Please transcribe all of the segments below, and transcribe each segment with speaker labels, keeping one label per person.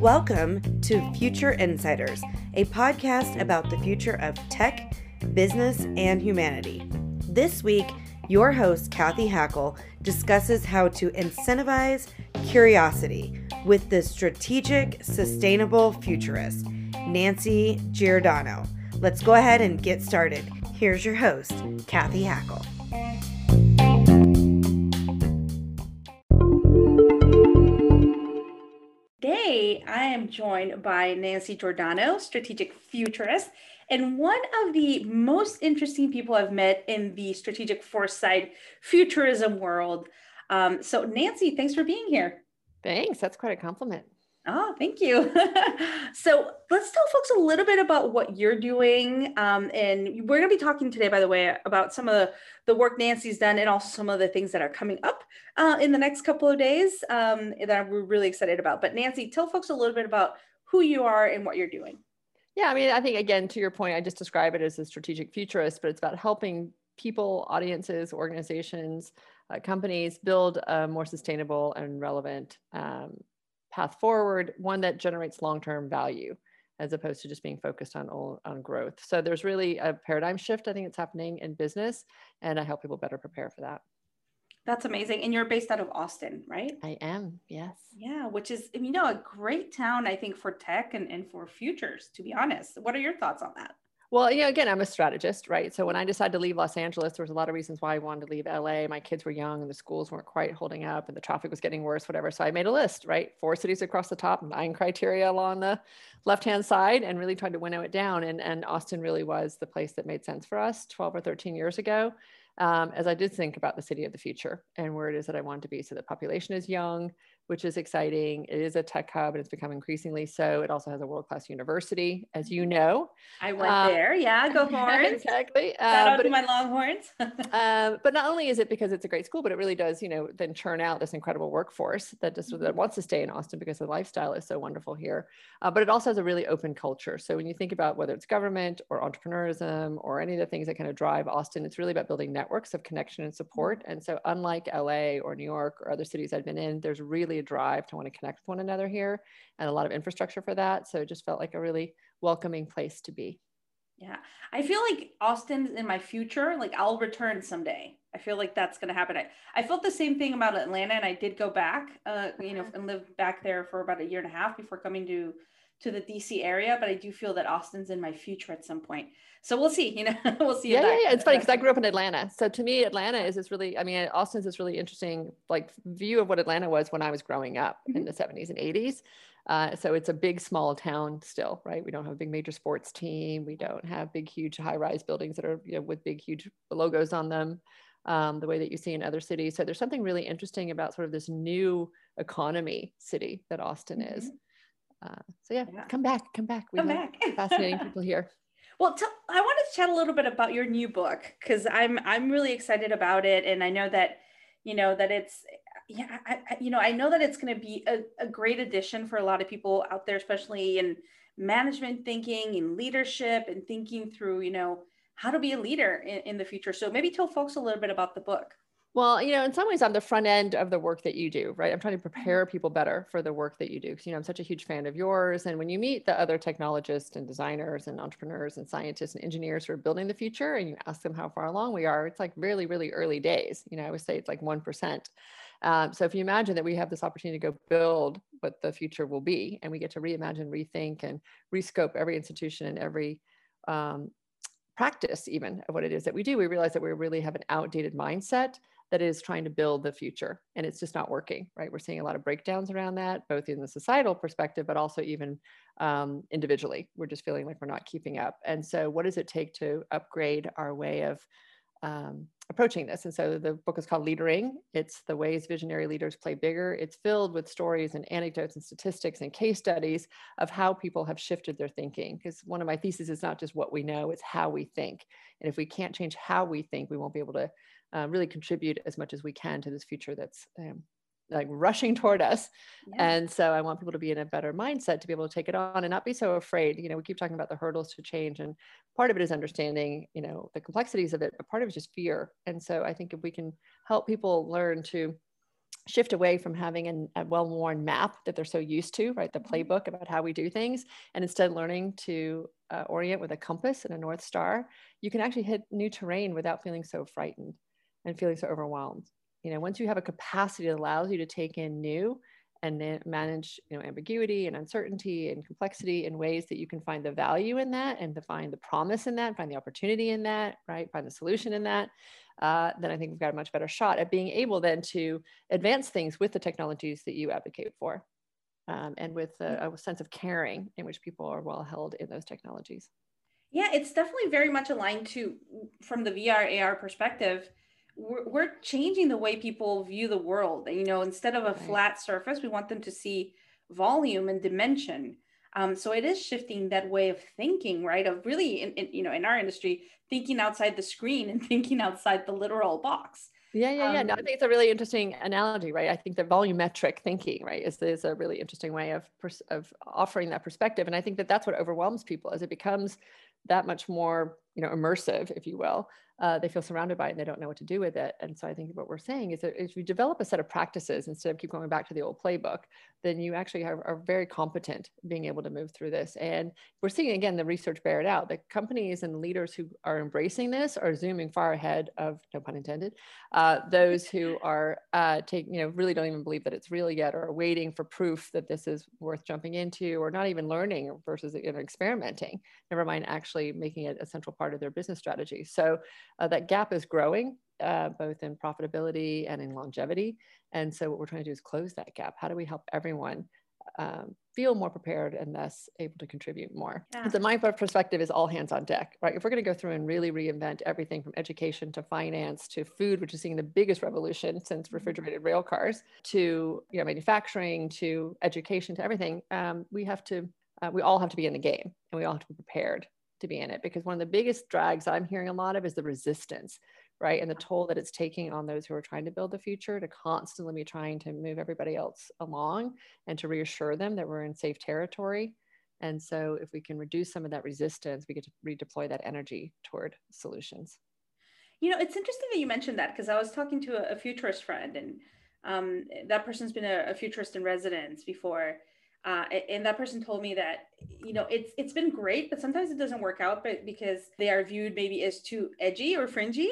Speaker 1: Welcome to Future Insiders, a podcast about the future of tech, business, and humanity. This week, your host, Cathy Hackl, discusses how to incentivize curiosity with the strategic, sustainable futurist, Nancy Giordano. Let's go ahead and get started. Here's your host, Cathy Hackl. Today, I am joined by Nancy Giordano, strategic futurist, and one of the most interesting people I've met in the strategic foresight futurism world. Um, so, Nancy, thanks for being here.
Speaker 2: Thanks. That's quite a compliment.
Speaker 1: Oh, thank you. so let's tell folks a little bit about what you're doing. Um, and we're going to be talking today, by the way, about some of the, the work Nancy's done and also some of the things that are coming up uh, in the next couple of days um, that we're really excited about. But Nancy, tell folks a little bit about who you are and what you're doing.
Speaker 2: Yeah, I mean, I think again, to your point, I just describe it as a strategic futurist, but it's about helping people, audiences, organizations, uh, companies build a more sustainable and relevant um, path forward, one that generates long-term value as opposed to just being focused on on growth. So there's really a paradigm shift I think it's happening in business and I help people better prepare for that.
Speaker 1: That's amazing. And you're based out of Austin, right?
Speaker 2: I am, yes.
Speaker 1: Yeah, which is, you know, a great town, I think, for tech and, and for futures, to be honest. What are your thoughts on that?
Speaker 2: Well, you know, again, I'm a strategist, right? So when I decided to leave Los Angeles, there was a lot of reasons why I wanted to leave LA. My kids were young and the schools weren't quite holding up and the traffic was getting worse, whatever. So I made a list, right? Four cities across the top, nine criteria along the left-hand side and really tried to winnow it down. And, and Austin really was the place that made sense for us 12 or 13 years ago. Um, as I did think about the city of the future and where it is that I want to be. So the population is young, which is exciting. It is a tech hub and it's become increasingly so. It also has a world class university, as you know.
Speaker 1: I went um, there. Yeah, go Horns.
Speaker 2: exactly.
Speaker 1: Shout uh, out to my Longhorns.
Speaker 2: um, but not only is it because it's a great school, but it really does, you know, then churn out this incredible workforce that just mm-hmm. that wants to stay in Austin because the lifestyle is so wonderful here. Uh, but it also has a really open culture. So when you think about whether it's government or entrepreneurism or any of the things that kind of drive Austin, it's really about building networks of connection and support. Mm-hmm. And so unlike LA or New York or other cities I've been in, there's really a drive to want to connect with one another here and a lot of infrastructure for that. So it just felt like a really welcoming place to be.
Speaker 1: Yeah. I feel like Austin's in my future. Like I'll return someday. I feel like that's going to happen. I, I felt the same thing about Atlanta and I did go back, uh, you know, and live back there for about a year and a half before coming to, to the DC area. But I do feel that Austin's in my future at some point. So we'll see you know we'll see
Speaker 2: yeah yeah, yeah. It's funny because i grew up in atlanta. So to me atlanta is this really i mean austin's this really interesting like view of what atlanta was when i was growing up mm-hmm. in the 70s and 80s uh, so it's a big small town still right? We don't have a big major sports team. We don't have big huge high rise buildings that are you know with big huge logos on them um, the way that you see in other cities. So there's something really interesting about sort of this new economy city that austin mm-hmm. is uh, so yeah, yeah, come back, come back.
Speaker 1: We come back.
Speaker 2: fascinating people here.
Speaker 1: Well, tell, I wanted to chat a little bit about your new book because I'm I'm really excited about it, and I know that you know that it's yeah I, I you know I know that it's going to be a, a great addition for a lot of people out there, especially in management thinking and leadership and thinking through you know how to be a leader in, in the future. So maybe tell folks a little bit about the book.
Speaker 2: Well, you know, in some ways, I'm the front end of the work that you do, right? I'm trying to prepare mm-hmm. people better for the work that you do. Because, you know, I'm such a huge fan of yours. And when you meet the other technologists and designers and entrepreneurs and scientists and engineers who are building the future and you ask them how far along we are, it's like really, really early days. You know, I would say it's like 1%. Um, so if you imagine that we have this opportunity to go build what the future will be, and we get to reimagine, rethink, and rescope every institution and every um, practice even of what it is that we do, we realize that we really have an outdated mindset that is trying to build the future and it's just not working right? We're seeing a lot of breakdowns around that both in the societal perspective but also even um, individually. We're just feeling like we're not keeping up. And so what does it take to upgrade our way of um, approaching this? And so the book is called leadering. It's the ways visionary leaders play bigger. It's filled with stories and anecdotes and statistics and case studies of how people have shifted their thinking because one of my theses is not just what we know it's how we think. And if we can't change how we think we won't be able to uh, really contribute as much as we can to this future that's um, like rushing toward us. Yeah. And so I want people to be in a better mindset to be able to take it on and not be so afraid. You know, we keep talking about the hurdles to change, and part of it is understanding, you know, the complexities of it, but part of it is just fear. And so I think if we can help people learn to shift away from having an, a well-worn map that they're so used to, right? The mm-hmm. playbook about how we do things, and instead learning to uh, orient with a compass and a north star, you can actually hit new terrain without feeling so frightened and feeling so overwhelmed. You know, once you have a capacity that allows you to take in new and then manage, you know, ambiguity and uncertainty and complexity in ways that you can find the value in that and to find the promise in that, find the opportunity in that, right? Find the solution in that. Uh, then I think we've got a much better shot at being able then to advance things with the technologies that you advocate for. Um, and with a, a sense of caring in which people are well held in those technologies.
Speaker 1: Yeah, it's definitely very much aligned to from the VR AR perspective we're, we're changing the way people view the world. You know, instead of a right. flat surface, we want them to see volume and dimension. Um, so it is shifting that way of thinking, right? Of really, in, in, you know, in our industry, thinking outside the screen and thinking outside the literal box.
Speaker 2: Yeah, yeah, yeah. Um, no, I think it's a really interesting analogy, right? I think the volumetric thinking, right, is, is a really interesting way of of offering that perspective, and I think that that's what overwhelms people as it becomes that much more, you know, immersive, if you will uh, they feel surrounded by it and they don't know what to do with it. And so I think what we're saying is that if you develop a set of practices instead of keep going back to the old playbook, then you actually are, are very competent being able to move through this. And we're seeing again the research bear it out. The companies and leaders who are embracing this are zooming far ahead of, no pun intended, uh, those who are uh, taking, you know, really don't even believe that it's real yet or are waiting for proof that this is worth jumping into or not even learning versus you know, experimenting, never mind actually making it a central part of their business strategy. So uh, that gap is growing uh, both in profitability and in longevity. And so what we're trying to do is close that gap. How do we help everyone um, feel more prepared and thus able to contribute more. Yeah. The mindful perspective is all hands on deck, right? If we're going to go through and really reinvent everything from education to finance to food, which is seeing the biggest revolution since mm-hmm. refrigerated rail cars, to you know manufacturing, to education, to everything, um, we have to. Uh, we all have to be in the game, and we all have to be prepared to be in it because one of the biggest drags I'm hearing a lot of is the resistance, right? And the toll that it's taking on those who are trying to build the future to constantly be trying to move everybody else along and to reassure them that we're in safe territory. And so if we can reduce some of that resistance, we get to redeploy that energy toward solutions.
Speaker 1: You know, it's interesting that you mentioned that because I was talking to a, a futurist friend and um, that person's been a, a futurist in residence before uh, and that person told me that you know it's it's been great but sometimes it doesn't work out but because they are viewed maybe as too edgy or fringy.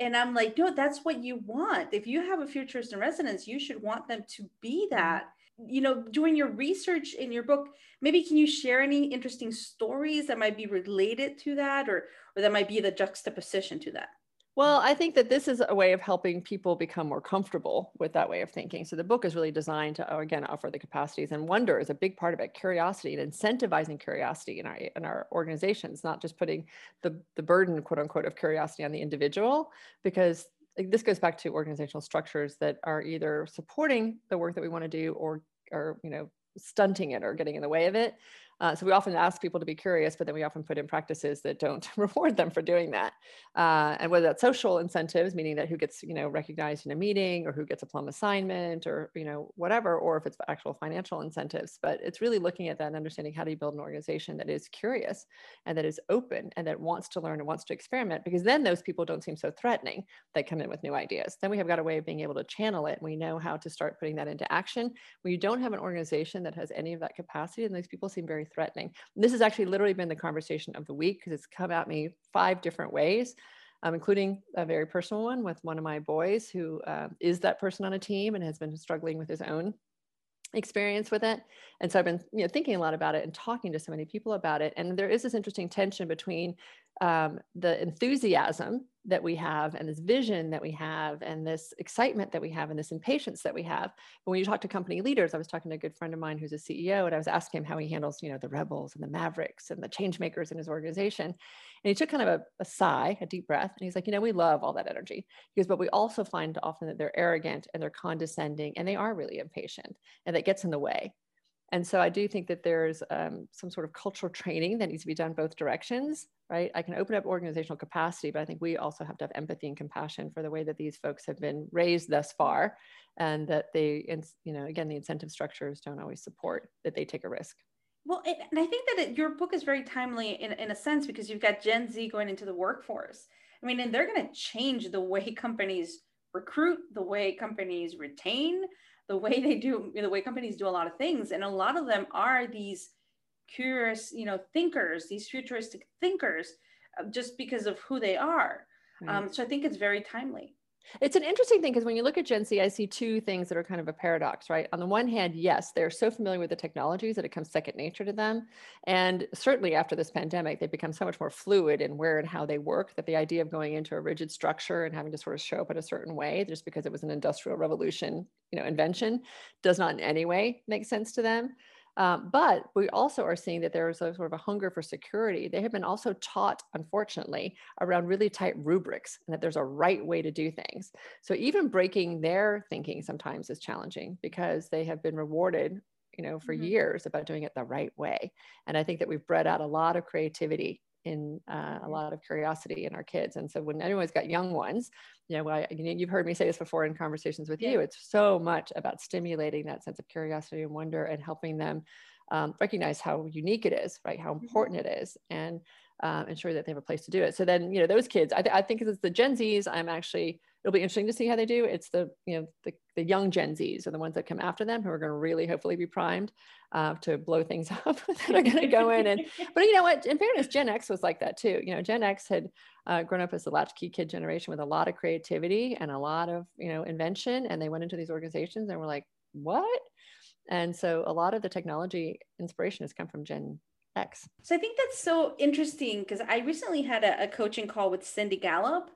Speaker 1: And i'm like no that's what you want. If you have a futurist in residence you should want them to be that. You know doing your research in your book maybe can you share any interesting stories that might be related to that or or that might be the juxtaposition to that
Speaker 2: well, I think that this is a way of helping people become more comfortable with that way of thinking. So the book is really designed to, oh, again, offer the capacities and wonder is a big part of it. Curiosity and incentivizing curiosity in our in our organizations, not just putting the the burden, quote unquote, of curiosity on the individual, because this goes back to organizational structures that are either supporting the work that we want to do or or you know stunting it or getting in the way of it. Uh, so we often ask people to be curious, but then we often put in practices that don't reward them for doing that. Uh, and whether that's social incentives, meaning that who gets you know recognized in a meeting, or who gets a plum assignment, or you know whatever, or if it's actual financial incentives. But it's really looking at that and understanding how do you build an organization that is curious and that is open and that wants to learn and wants to experiment, because then those people don't seem so threatening. They come in with new ideas. Then we have got a way of being able to channel it. We know how to start putting that into action. When you don't have an organization that has any of that capacity, and those people seem very threatening. This has actually literally been the conversation of the week because it's come at me five different ways. Um, including a very personal one with one of my boys who uh, is that person on a team and has been struggling with his own experience with it and so i've been you know thinking a lot about it and talking to so many people about it and there is this interesting tension between um, the enthusiasm that we have and this vision that we have and this excitement that we have and this impatience that we have. But when you talk to company leaders i was talking to a good friend of mine who's a ceo and i was asking him how he handles you know the rebels and the mavericks and the change makers in his organization. And he took kind of a, a sigh a deep breath and he's like you know we love all that energy. He goes but we also find often that they're arrogant and they're condescending and they are really impatient and that gets in the way and so I do think that there's um, some sort of cultural training that needs to be done both directions, right? I can open up organizational capacity, but I think we also have to have empathy and compassion for the way that these folks have been raised thus far, and that they, you know, again, the incentive structures don't always support that they take a risk.
Speaker 1: Well, and I think that it, your book is very timely in, in a sense because you've got Gen Z going into the workforce. I mean, and they're going to change the way companies recruit, the way companies retain, the way they do, the way companies do a lot of things. And a lot of them are these curious, you know, thinkers, these futuristic thinkers, uh, just because of who they are. Right. Um, so I think it's very timely.
Speaker 2: It's an interesting thing because when you look at Gen Z, I see two things that are kind of a paradox, right? On the one hand, yes, they're so familiar with the technologies that it comes second nature to them. And certainly after this pandemic, they've become so much more fluid in where and how they work that the idea of going into a rigid structure and having to sort of show up in a certain way just because it was an industrial revolution, you know, invention does not in any way make sense to them. Um, but we also are seeing that there is a sort of a hunger for security. They have been also taught, unfortunately, around really tight rubrics and that there's a right way to do things. So even breaking their thinking sometimes is challenging because they have been rewarded you know for mm-hmm. years about doing it the right way and i think that we've bred out a lot of creativity in uh, a lot of curiosity in our kids. And so when anyone's got young ones, you know, I, you know, you've heard me say this before in conversations with yeah. you, it's so much about stimulating that sense of curiosity and wonder and helping them um, recognize how unique it is, right? How mm-hmm. important mm-hmm. it is and um, ensure that they have a place to do it. So then, you know, those kids, I, th- I think it's the Gen Zs, I'm actually it'll be interesting to see how they do. It's the you know the, the young Gen Zs are the ones that come after them who are going to really hopefully be primed uh, to blow things up that are going to go in and but you know what in fairness Gen X was like that too. You know Gen X had uh, grown up as the latchkey kid generation with a lot of creativity and a lot of you know invention and they went into these organizations and were like what and so a lot of the technology inspiration has come from Gen X.
Speaker 1: So I think that's so interesting because I recently had a, a coaching call with Cindy Gallop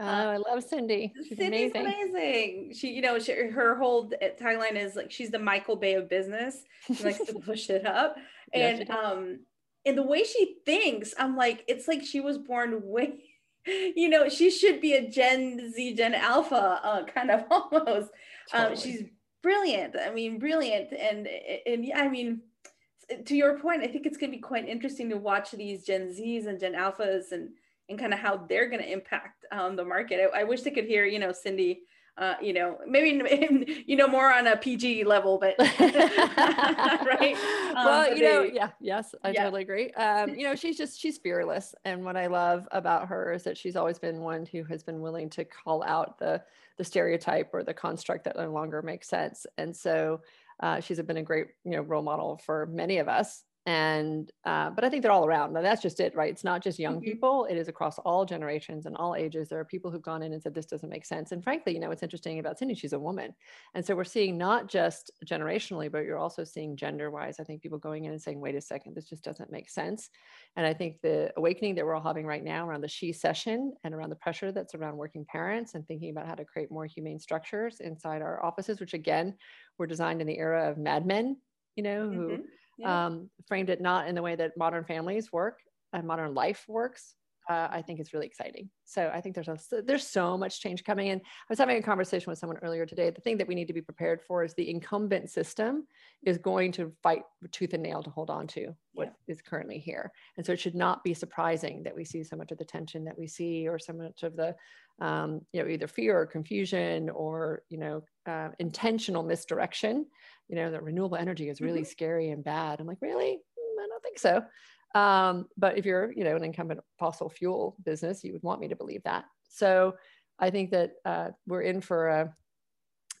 Speaker 2: Oh, I love Cindy.
Speaker 1: She's Cindy's amazing. amazing. She, you know, she, her whole tagline is like she's the Michael Bay of business. She likes to push it up, and yeah, um, and the way she thinks, I'm like, it's like she was born way. You know, she should be a Gen Z, Gen Alpha, uh, kind of almost. Um, totally. Um, she's brilliant. I mean, brilliant, and and yeah, I mean, to your point, I think it's going to be quite interesting to watch these Gen Zs and Gen Alphas and and kind of how they're going to impact um, the market. I, I, wish they could hear, you know, Cindy, uh, you know, maybe, you know, more on a PG level, but right.
Speaker 2: Um, well, you they, know, yeah, yes, I yeah. totally agree. Um, you know, she's just, she's fearless. And what I love about her is that she's always been one who has been willing to call out the, the stereotype or the construct that no longer makes sense. And so uh, she's been a great, you know, role model for many of us and uh, but i think they're all around. And that's just it right? It's not just young mm-hmm. people. It is across all generations and all ages. There are people who've gone in and said this doesn't make sense. And frankly you know what's interesting about cindy she's a woman. And so we're seeing not just generationally but you're also seeing gender wise i think people going in and saying wait a second this just doesn't make sense. And i think the awakening that we're all having right now around the shecession and around the pressure that's around working parents and thinking about how to create more humane structures inside our offices which again were designed in the era of mad men you know who mm-hmm yeah. um, framed it not in the way that modern families work and modern life works. Uh, I think it's really exciting. So I think there's a, there's so much change coming in. I was having a conversation with someone earlier today. The thing that we need to be prepared for is the incumbent system is going to fight tooth and nail to hold on to what yeah. is currently here. And so it should not be surprising that we see so much of the tension that we see, or so much of the, um, you know, either fear or confusion or you know, uh, intentional misdirection you know, that renewable energy is really mm-hmm. scary and bad. I'm like, really? Mm, I don't think so. Um, but if you're, you know, an incumbent fossil fuel business, you would want me to believe that. So I think that uh, we're in for a,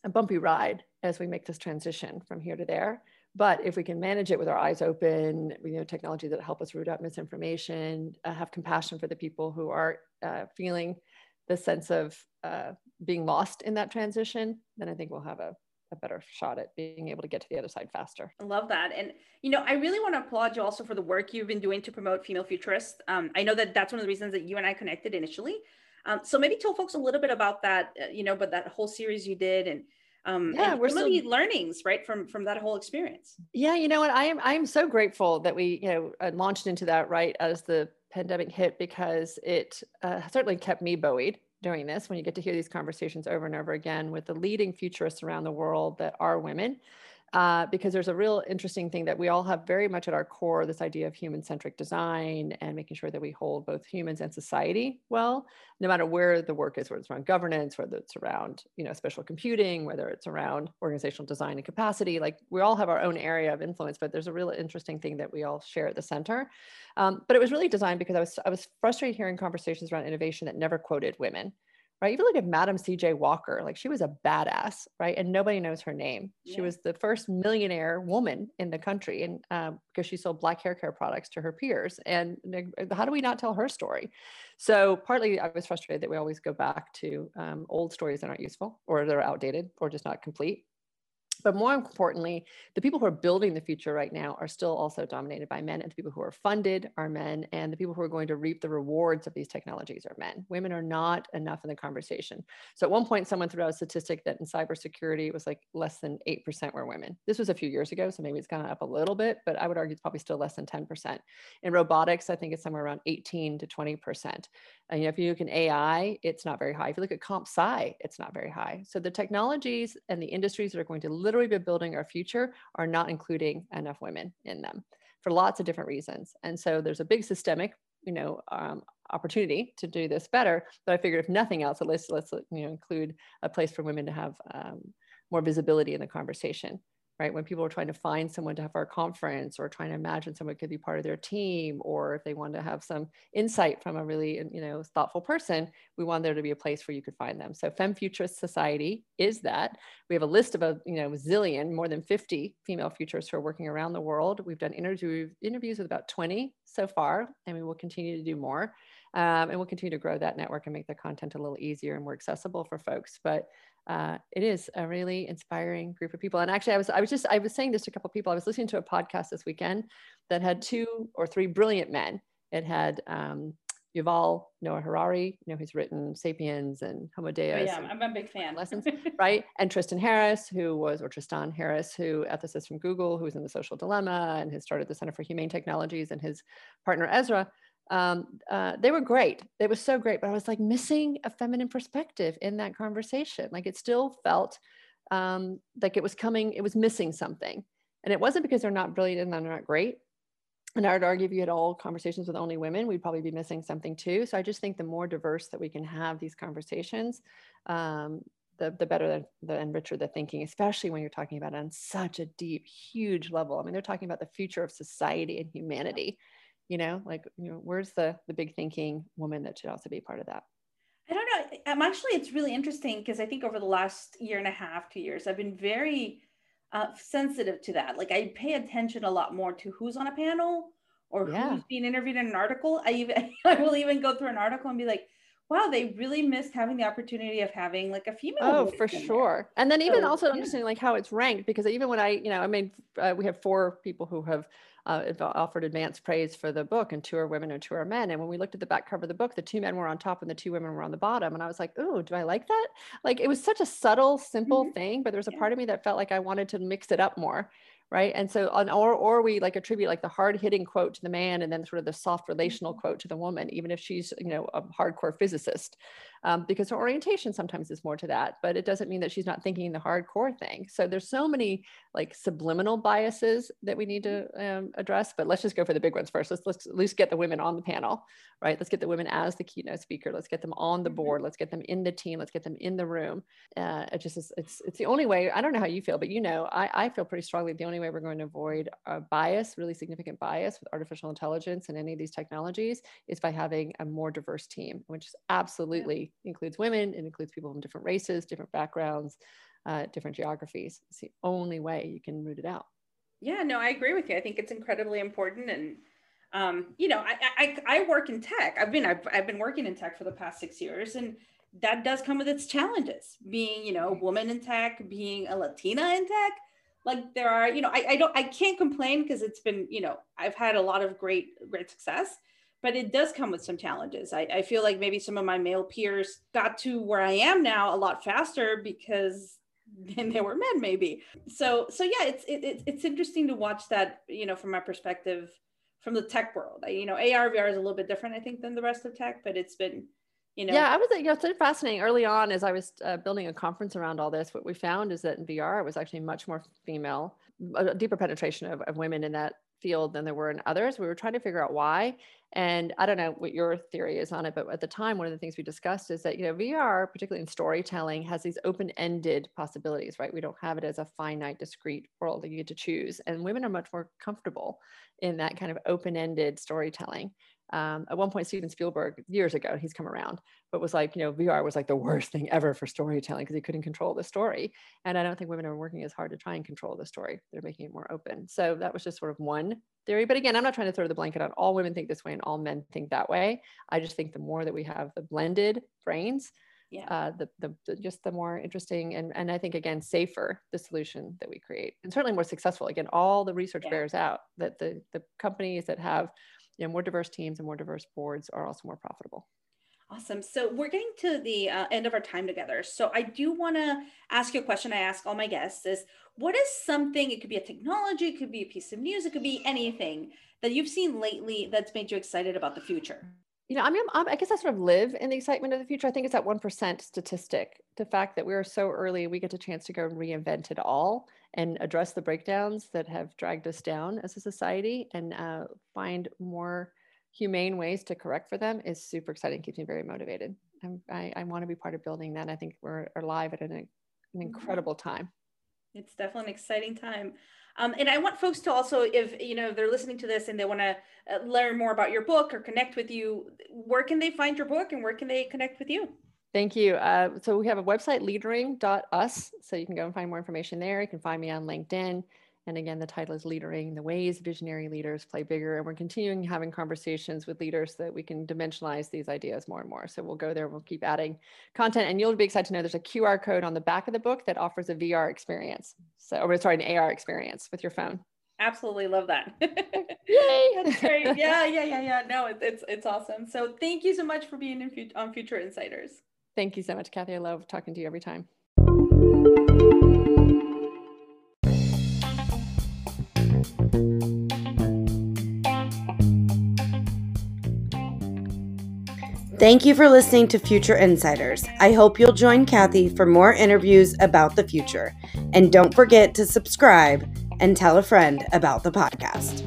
Speaker 2: a bumpy ride as we make this transition from here to there. But if we can manage it with our eyes open, you know, technology that help us root out misinformation, uh, have compassion for the people who are uh, feeling the sense of uh, being lost in that transition, then I think we'll have a, a better shot at being able to get to the other side faster.
Speaker 1: I love that. And, you know, I really want to applaud you also for the work you've been doing to promote female futurists. Um, I know that that's one of the reasons that you and I connected initially. Um, so maybe tell folks a little bit about that, uh, you know, but that whole series you did and, um, yeah, and we're some still, learnings, right, from from that whole experience.
Speaker 2: Yeah, you know what, I am I am so grateful that we, you know, uh, launched into that right as the pandemic hit because it uh, certainly kept me buoyed doing this when you get to hear these conversations over and over again with the leading futurists around the world that are women uh, because there's a real interesting thing that we all have very much at our core this idea of human centric design and making sure that we hold both humans and society well no matter where the work is whether it's around governance whether it's around you know spatial computing whether it's around organizational design and capacity like we all have our own area of influence but there's a really interesting thing that we all share at the center. Um, but it was really designed because i was i was frustrated hearing conversations around innovation that never quoted women right? Even look at Madam CJ Walker, like she was a badass, right? And nobody knows her name. Yeah. She was the first millionaire woman in the country, and um, because she sold black hair care products to her peers. And how do we not tell her story? So partly, I was frustrated that we always go back to um, old stories that aren't useful, or they're outdated, or just not complete but more importantly, the people who are building the future right now are still also dominated by men, and the people who are funded are men, and the people who are going to reap the rewards of these technologies are men. Women are not enough in the conversation. So at one point, someone threw out a statistic that in cybersecurity it was like less than 8% were women. This was a few years ago, so maybe it's gone up a little bit, but I would argue it's probably still less than 10%. In robotics, I think it's somewhere around 18 to 20%. And, you know, if you look in AI, it's not very high. If you look at comp sci, it's not very high. So the technologies and the industries that are going to literally be building our future are not including enough women in them for lots of different reasons. And so there's a big systemic, you know, um, opportunity to do this better. But I figured if nothing else, at least let's you know include a place for women to have um, more visibility in the conversation right? When people are trying to find someone to have our conference or trying to imagine someone could be part of their team, or if they want to have some insight from a really, you know, thoughtful person, we want there to be a place where you could find them. So Femme Futurist Society is that. We have a list of a, you know, zillion, more than 50 female futurists who are working around the world. We've done interview, interviews with about 20 so far, and we will continue to do more. Um, and we'll continue to grow that network and make the content a little easier and more accessible for folks. But uh, it is a really inspiring group of people. And actually, I was I was just I was saying this to a couple of people. I was listening to a podcast this weekend that had two or three brilliant men. It had um, Yuval Noah Harari, you know, who's written *Sapiens* and *Homo Deus*.
Speaker 1: Oh, yeah, I'm a big fan.
Speaker 2: Lessons, right? And Tristan Harris, who was, or Tristan Harris, who ethicist from Google, who's in the Social Dilemma and has started the Center for Humane Technologies, and his partner Aza um, uh, they were great. They were so great, but I was like missing a feminine perspective in that conversation. Like it still felt um, like it was coming, it was missing something. And it wasn't because they're not brilliant and they're not great. And I would argue if you had all conversations with only women, we'd probably be missing something too. So I just think the more diverse that we can have these conversations, um, the, the better the, the richer the thinking, especially when you're talking about it on such a deep, huge level. I mean, they're talking about the future of society and humanity you know like you know where's the the big thinking woman that should also be part of that?
Speaker 1: I don't know. I'm actually it's really interesting because i think over the last year and a half two years i've been very uh, sensitive to that. Like i pay attention a lot more to who's on a panel or yeah. who's being interviewed in an article. I even i will even go through an article and be like wow, they really missed having the opportunity of having like a female.
Speaker 2: Oh, for sure. And then even so, also yeah. understanding like how it's ranked, because even when I, you know, I mean, uh, we have four people who have uh, offered advanced praise for the book, and two are women and two are men. And when we looked at the back cover of the book, the two men were on top and the two women were on the bottom. And I was like, oh, do I like that? Like it was such a subtle, simple mm-hmm. thing, but there was a part of me that felt like I wanted to mix it up more right and so on or or we like attribute like the hard hitting quote to the man and then sort of the soft relational mm-hmm. quote to the woman even if she's you know a hardcore physicist um, because her orientation sometimes is more to that but it doesn't mean that she's not thinking the hardcore thing. So there's so many like subliminal biases that we need to um, address but let's just go for the big ones first. Let's, let's at least get the women on the panel right? Let's get the women as the keynote speaker. Let's get them on the mm-hmm. board. Let's get them in the team. Let's get them in the room. Uh, it just is, it's it's the only way i don't know how you feel but you know i, I feel pretty strongly the only way we're going to avoid a bias really significant bias with artificial intelligence and any of these technologies is by having a more diverse team which is absolutely includes women, it includes people from different races, different backgrounds, uh, different geographies. It's the only way you can root it out.
Speaker 1: Yeah, no, I agree with you. I think it's incredibly important. And, um, you know, I, I, I work in tech. I've been, I've, I've been working in tech for the past six years and that does come with its challenges being, you know, a woman in tech, being a Latina in tech. Like there are, you know, I, I don't, I can't complain because it's been, you know, I've had a lot of great, great success but it does come with some challenges. I, I, feel like maybe some of my male peers got to where I am now a lot faster because then they were men, maybe. So, so yeah, it's it, it's interesting to watch that, you know, from my perspective, from the tech world. You know, AR VR is a little bit different, I think, than the rest of tech, but it's been, you know.
Speaker 2: Yeah, I was, you know, it's fascinating. Early on, as I was uh, building a conference around all this, what we found is that in VR, it was actually much more female, a deeper penetration of, of women in that field than there were in others. We were trying to figure out why. And I don't know what your theory is on it, but at the time, one of the things we discussed is that, you know, VR, particularly in storytelling, has these open ended possibilities, right? We don't have it as a finite, discrete world that you get to choose. And women are much more comfortable in that kind of open ended storytelling. Um, at one point steven spielberg years ago he's come around but was like you know vr was like the worst thing ever for storytelling because he couldn't control the story and i don't think women are working as hard to try and control the story they're making it more open so that was just sort of one theory but again i'm not trying to throw the blanket on all women think this way and all men think that way i just think the more that we have the blended brains yeah. Uh, the, the, the, just the more interesting and, and I think again safer the solution that we create and certainly more successful. Again, all the research yeah. bears out that the the companies that have you know more diverse teams and more diverse boards are also more profitable.
Speaker 1: Awesome. So we're getting to the uh, end of our time together. So I do want to ask you a question. I ask all my guests: is what is something? It could be a technology, it could be a piece of news, it could be anything that you've seen lately that's made you excited about the future
Speaker 2: you know, I mean, I'm, i guess I sort of live in the excitement of the future. I think it's that 1% statistic, the fact that we're so early, we get a chance to go and reinvent it all and address the breakdowns that have dragged us down as a society and uh, find more humane ways to correct for them is super exciting, keeps me very motivated. I'm, i I, want to be part of building that. I think we're alive at an, an mm-hmm. incredible time.
Speaker 1: It's definitely an exciting time. Um, and I want folks to also, if you know, if they're listening to this and they want to uh, learn more about your book or connect with you, where can they find your book and where can they connect with you?
Speaker 2: Thank you. Uh, so we have a website, leadering.us. So you can go and find more information there. You can find me on LinkedIn. And again, the title is Leadering, the ways visionary leaders play bigger. And we're continuing having conversations with leaders so that we can dimensionalize these ideas more and more. So we'll go there, we'll keep adding content. And you'll be excited to know there's a QR code on the back of the book that offers a VR experience. So, or sorry, an AR experience with your phone.
Speaker 1: Absolutely love that. Yay! That's great. Yeah, yeah, yeah, yeah. No, it's, it's, it's awesome. So thank you so much for being in, on Future Insiders.
Speaker 2: Thank you so much, Cathy. I love talking to you every time.
Speaker 3: Thank you for listening to Future Insiders. I hope you'll join Cathy for more interviews about the future. And don't forget to subscribe and tell a friend about the podcast.